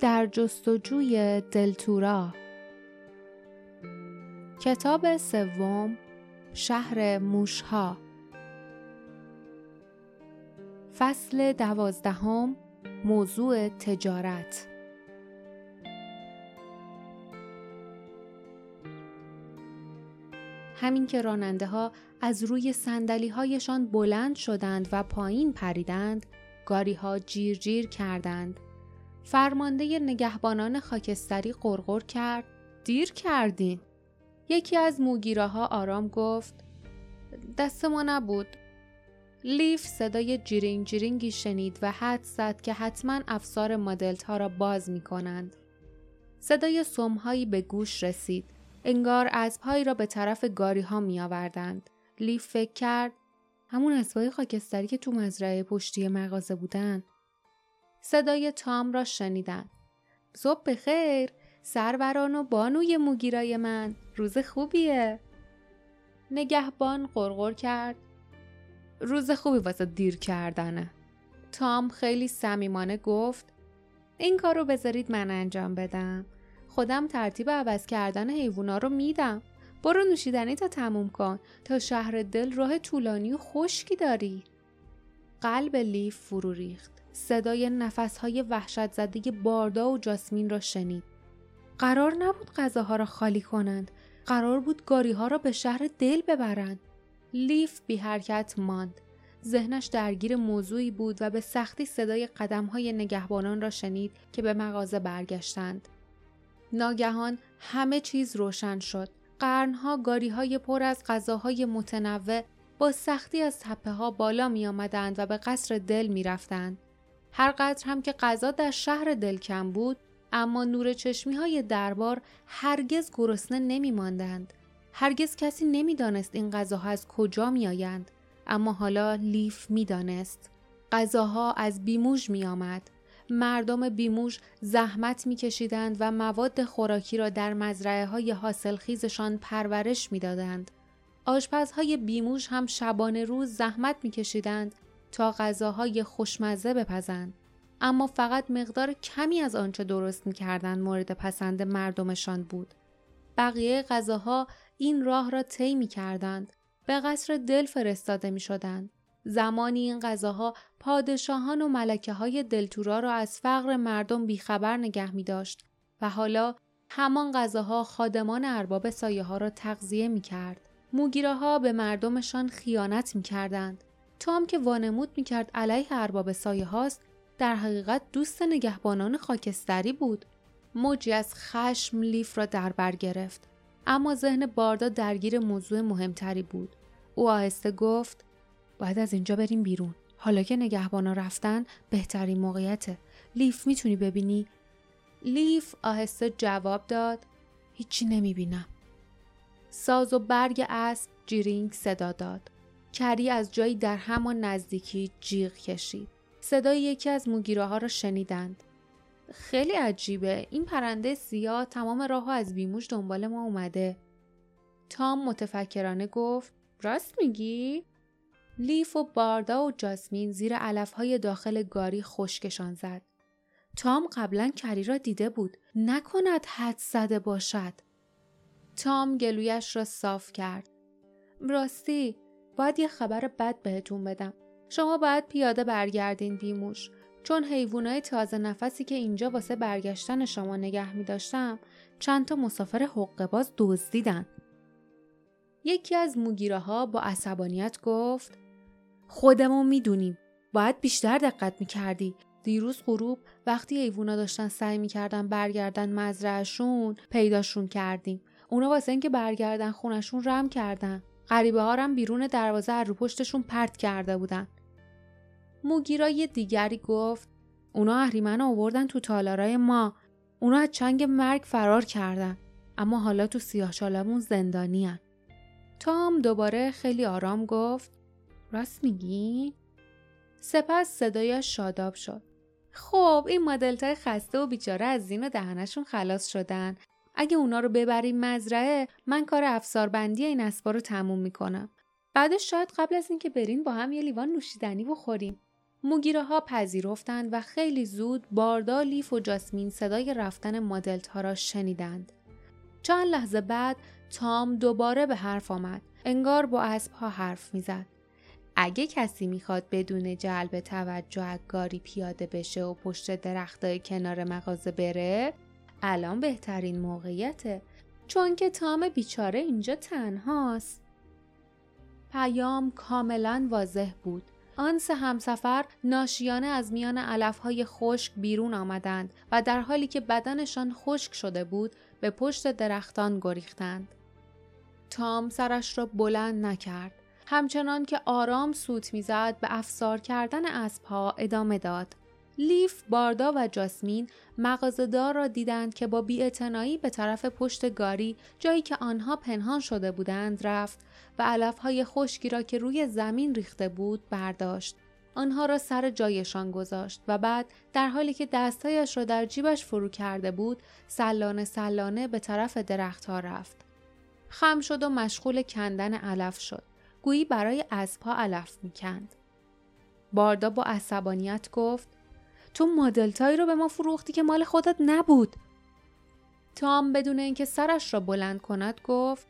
در جستجوی دلتورا کتاب سوم شهر موشها. فصل دوازدهم موضوع تجارت. همین که راننده ها از روی سندلی هایشان بلند شدند و پایین پریدند گاری ها جیر جیر کردند. فرمانده نگهبانان خاکستری قرقر کرد دیر کردین یکی از موگیراها آرام گفت دست ما نبود لیف صدای جیرینگ جیرینگی شنید و حد زد که حتما افسار مدلت ها را باز می کنند. صدای سمهایی به گوش رسید. انگار اسبهایی را به طرف گاری ها می آوردند. لیف فکر کرد همون اسبهای خاکستری که تو مزرعه پشتی مغازه بودن. صدای تام را شنیدن. صبح بخیر سروران و بانوی موگیرای من روز خوبیه. نگهبان قرقر کرد. روز خوبی واسه دیر کردنه. تام خیلی صمیمانه گفت. این کار رو بذارید من انجام بدم. خودم ترتیب عوض کردن حیوونا رو میدم. برو نوشیدنی تا تموم کن. تا شهر دل راه طولانی و خشکی داری. قلب لیف فرو ریخت. صدای نفسهای وحشت زده باردا و جاسمین را شنید. قرار نبود غذاها را خالی کنند. قرار بود گاری ها را به شهر دل ببرند. لیف بی حرکت ماند. ذهنش درگیر موضوعی بود و به سختی صدای قدم های نگهبانان را شنید که به مغازه برگشتند. ناگهان همه چیز روشن شد. قرنها گاری های پر از غذاهای متنوع با سختی از تپه ها بالا می آمدند و به قصر دل می رفتند. هر قدر هم که غذا در شهر دل کم بود اما نور چشمی های دربار هرگز گرسنه نمی ماندند. هرگز کسی نمی‌دانست این غذاها از کجا می آیند. اما حالا لیف می دانست. غذاها از بیموج می آمد. مردم بیموج زحمت می کشیدند و مواد خوراکی را در مزرعه های حاصل خیزشان پرورش می دادند. آشپزهای بیموج هم شبانه روز زحمت می کشیدند تا غذاهای خوشمزه بپزند. اما فقط مقدار کمی از آنچه درست می‌کردند مورد پسند مردمشان بود. بقیه غذاها این راه را طی می کردند. به قصر دل فرستاده می شدند. زمانی این غذاها پادشاهان و ملکه های دلتورا را از فقر مردم بیخبر نگه می داشت و حالا همان غذاها خادمان ارباب سایه ها را تغذیه می کرد. موگیره به مردمشان خیانت می کردند. تام که وانمود می کرد علیه ارباب سایه هاست در حقیقت دوست نگهبانان خاکستری بود. موجی از خشم لیف را در بر گرفت. اما ذهن باردا درگیر موضوع مهمتری بود. او آهسته گفت باید از اینجا بریم بیرون. حالا که نگهبانا رفتن بهترین موقعیته. لیف می‌تونی ببینی؟ لیف آهسته جواب داد هیچی نمی‌بینم. ساز و برگ اسب جیرینگ صدا داد. کری از جایی در همان نزدیکی جیغ کشید. صدای یکی از موگیره ها را شنیدند. خیلی عجیبه این پرنده سیاه تمام راه ها از بیموش دنبال ما اومده. تام متفکرانه گفت راست میگی؟ لیف و باردا و جاسمین زیر علف های داخل گاری خشکشان زد. تام قبلا کری را دیده بود. نکند حد زده باشد. تام گلویش را صاف کرد. راستی باید یه خبر بد بهتون بدم. شما باید پیاده برگردین بیموش. چون حیوانای تازه نفسی که اینجا واسه برگشتن شما نگه می داشتم چند تا مسافر حقه باز دزدیدن. یکی از موگیره ها با عصبانیت گفت خودمون می‌دونیم. باید بیشتر دقت می‌کردی. دیروز غروب وقتی حیوونا داشتن سعی می‌کردن برگردن مزرعهشون پیداشون کردیم. اونا واسه اینکه برگردن خونشون رم کردن. غریبه ها هم بیرون دروازه رو پشتشون پرت کرده بودن موگیرای دیگری گفت اونا اهریمن آوردن تو تالارای ما اونا از چنگ مرگ فرار کردن اما حالا تو سیاه شالمون زندانی هن. تام دوباره خیلی آرام گفت راست میگی؟ سپس صدایش شاداب شد. خب این مدلتای خسته و بیچاره از زین دهنشون خلاص شدن. اگه اونا رو ببریم مزرعه من کار افساربندی این اسبا رو تموم می‌کنم. بعدش شاید قبل از اینکه برین با هم یه لیوان نوشیدنی بخوریم. موگیره ها پذیرفتند و خیلی زود باردا لیف و جاسمین صدای رفتن مادلت ها را شنیدند. چند لحظه بعد تام دوباره به حرف آمد. انگار با اسب ها حرف می‌زد. اگه کسی می‌خواد بدون جلب توجه گاری پیاده بشه و پشت درختای کنار مغازه بره الان بهترین موقعیته چون که تام بیچاره اینجا تنهاست پیام کاملا واضح بود آن سه همسفر ناشیانه از میان علفهای خشک بیرون آمدند و در حالی که بدنشان خشک شده بود به پشت درختان گریختند. تام سرش را بلند نکرد. همچنان که آرام سوت می‌زد به افسار کردن اسبها ادامه داد. لیف، باردا و جاسمین مغازهدار را دیدند که با بیاعتنایی به طرف پشت گاری جایی که آنها پنهان شده بودند رفت و علفهای خشکی را که روی زمین ریخته بود برداشت. آنها را سر جایشان گذاشت و بعد در حالی که دستایش را در جیبش فرو کرده بود سلانه سلانه به طرف درختها رفت. خم شد و مشغول کندن علف شد. گویی برای اسبها علف می‌کند. باردا با عصبانیت گفت تو مدلتایی رو به ما فروختی که مال خودت نبود. تام بدون اینکه سرش را بلند کند گفت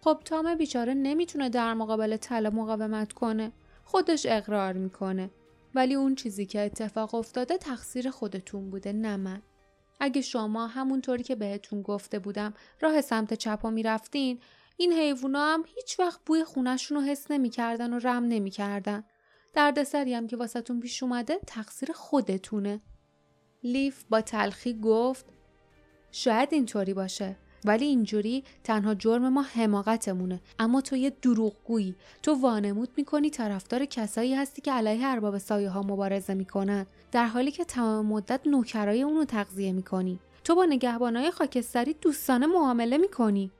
خب تام بیچاره نمی‌تونه در مقابل طلا مقاومت کنه. خودش اقرار می‌کنه. ولی اون چیزی که اتفاق افتاده تقصیر خودتون بوده نه من. اگه شما همونطوری که بهتون گفته بودم راه سمت چپا می‌رفتین این حیوونا هم هیچ وقت بوی خونشون رو حس نمی‌کردن و رم نمی‌کردن. دردسری هم که واسهتون پیش اومده تقصیر خودتونه. لیف با تلخی گفت شاید اینطوری باشه ولی اینجوری تنها جرم ما حماقتمونه. اما تو یه دروغگویی. تو وانمود می‌کنی طرفدار کسایی هستی که علیه ارباب سایه ها مبارزه می‌کنن. در حالی که تمام مدت نوکرای اونو تغذیه می‌کنی. تو با نگهبانای خاکستری دوستانه معامله می‌کنی.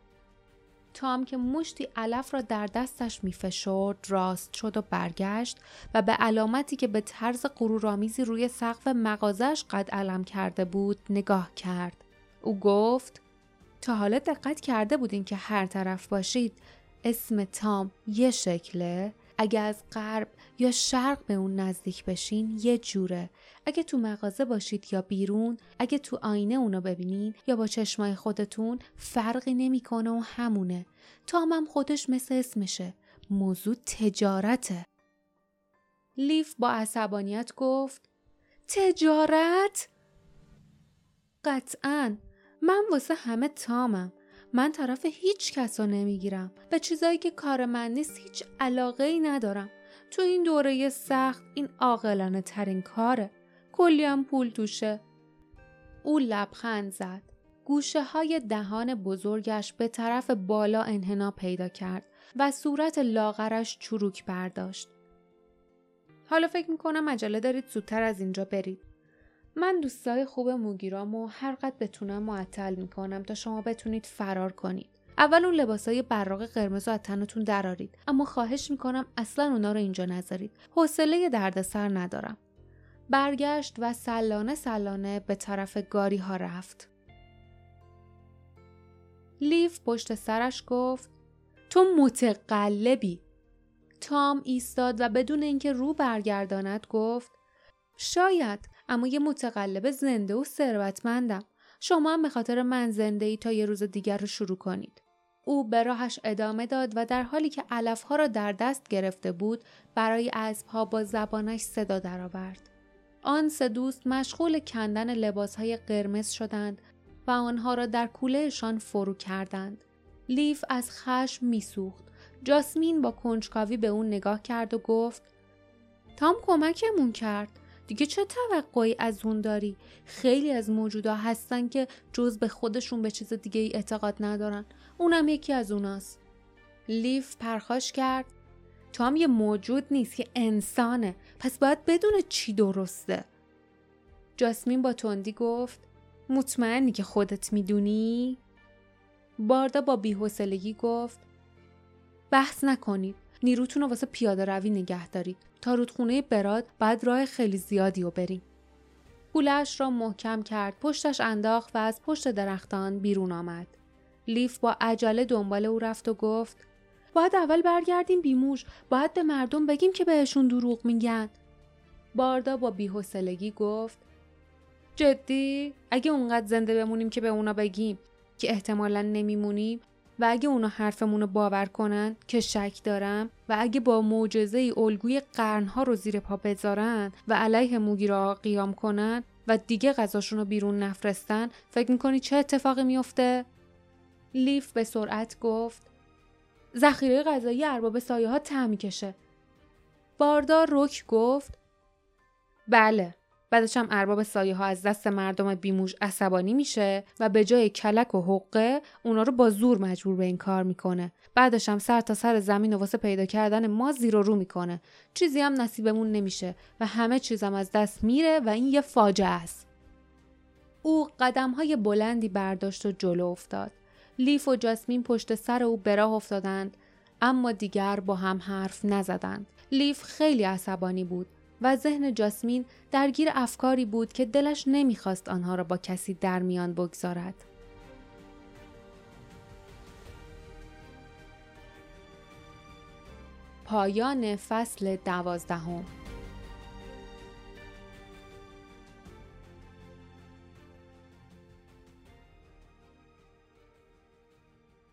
تام که مشتی علف را در دستش میفشرد راست شد و برگشت و به علامتی که به طرز غرورآمیزی روی سقف مغازش قد علم کرده بود نگاه کرد. او گفت تا حالا دقت کرده بودین که هر طرف باشید اسم تام یه شکله؟ اگه از غرب یا شرق به اون نزدیک بشین یه جوره. اگه تو مغازه باشید یا بیرون اگه تو آینه اونو ببینین یا با چشمای خودتون فرقی نمی‌کنه و همونه. تام هم خودش مثل اسمشه. موضوع تجارته. لیف با عصبانیت گفت تجارت؟ قطعا. من واسه همه تامم. من طرف هیچ کس نمی‌گیرم. به چیزایی که کار من نیست هیچ علاقه ای ندارم. تو این دوره سخت این عاقلانه ترین کاره. کلی هم پول توشه. او لبخند زد. گوشه های دهان بزرگش به طرف بالا انحنا پیدا کرد و صورت لاغرش چروک برداشت. حالا فکر می‌کنم مجله دارید زودتر از اینجا برید. من دوستای خوب موگیرام و هر قد بتونم معطل می‌کنم تا شما بتونید فرار کنید. اول اون لباسای براق قرمز رو از تنتون درارید. اما خواهش می‌کنم اصلا اونا رو اینجا نذارید. حوصله دردسر ندارم. برگشت و سلانه سلانه به طرف گاری ها رفت. لیف پشت سرش گفت تو متقلبی. تام ایستاد و بدون اینکه رو برگرداند گفت شاید اما یه متقلب زنده و ثروتمندم. شما هم به خاطر من زنده ای تا یه روز دیگر رو شروع کنید. او به راهش ادامه داد و در حالی که علفها را در دست گرفته بود برای اسبها با زبانش صدا درآورد. آن سه دوست مشغول کندن لباسهای قرمز شدند و آنها را در کولهشان فرو کردند. لیف از خشم میسوخت. جاسمین با کنجکاوی به اون نگاه کرد و گفت تام کمکمون کرد. دیگه چه توقعی از اون داری؟ خیلی از موجودا هستن که جز به خودشون به چیز دیگه ای اعتقاد ندارن. اونم یکی از اوناست. لیف پرخاش کرد. تو هم یه موجود نیست یه انسانه. پس باید بدونه چی درسته. جاسمین با تندی گفت مطمئنی که خودت می‌دونی؟ باردا با بیحسلگی گفت بحث نکنید. نیروتون رو واسه پیاده روی نگه دارید تا رودخونه براد بعد راه خیلی زیادی رو بریم. گولش را محکم کرد پشتش انداخت و از پشت درختان بیرون آمد. لیف با عجله دنبال او رفت و گفت باید اول برگردیم بیموش باید به مردم بگیم که بهشون دروغ میگن باردا با بیحسلگی گفت جدی اگه اونقدر زنده بمونیم که به اونا بگیم که احتمالا نمیمونیم و اگه اونا حرفمون رو باور کنن که شک دارم و اگه با معجزه ای الگوی قرنها رو زیر پا بذارن و علیه موگیرا قیام کنن و دیگه غذاشون رو بیرون نفرستن فکر می‌کنی چه اتفاقی میفته؟ لیف به سرعت گفت ذخیره غذایی ارباب سایه ها ته می‌کشه باردار رک گفت بله بعدش هم ارباب سایه ها از دست مردم بیموش عصبانی میشه و به جای کلک و حقه اونا رو با زور مجبور به این کار می‌کنه. بعدش هم سر تا سر زمین و واسه پیدا کردن ما زیر و رو می‌کنه. چیزی هم نصیبمون نمیشه و همه چیزم از دست میره و این یه فاجعه است. او قدم های بلندی برداشت و جلو افتاد. لیف و جاسمین پشت سر او به راه افتادند اما دیگر با هم حرف نزدند. لیف خیلی عصبانی بود. و ذهن جاسمین درگیر افکاری بود که دلش نمی‌خواست آنها را با کسی در میان بگذارد. پایان فصل دوازدهم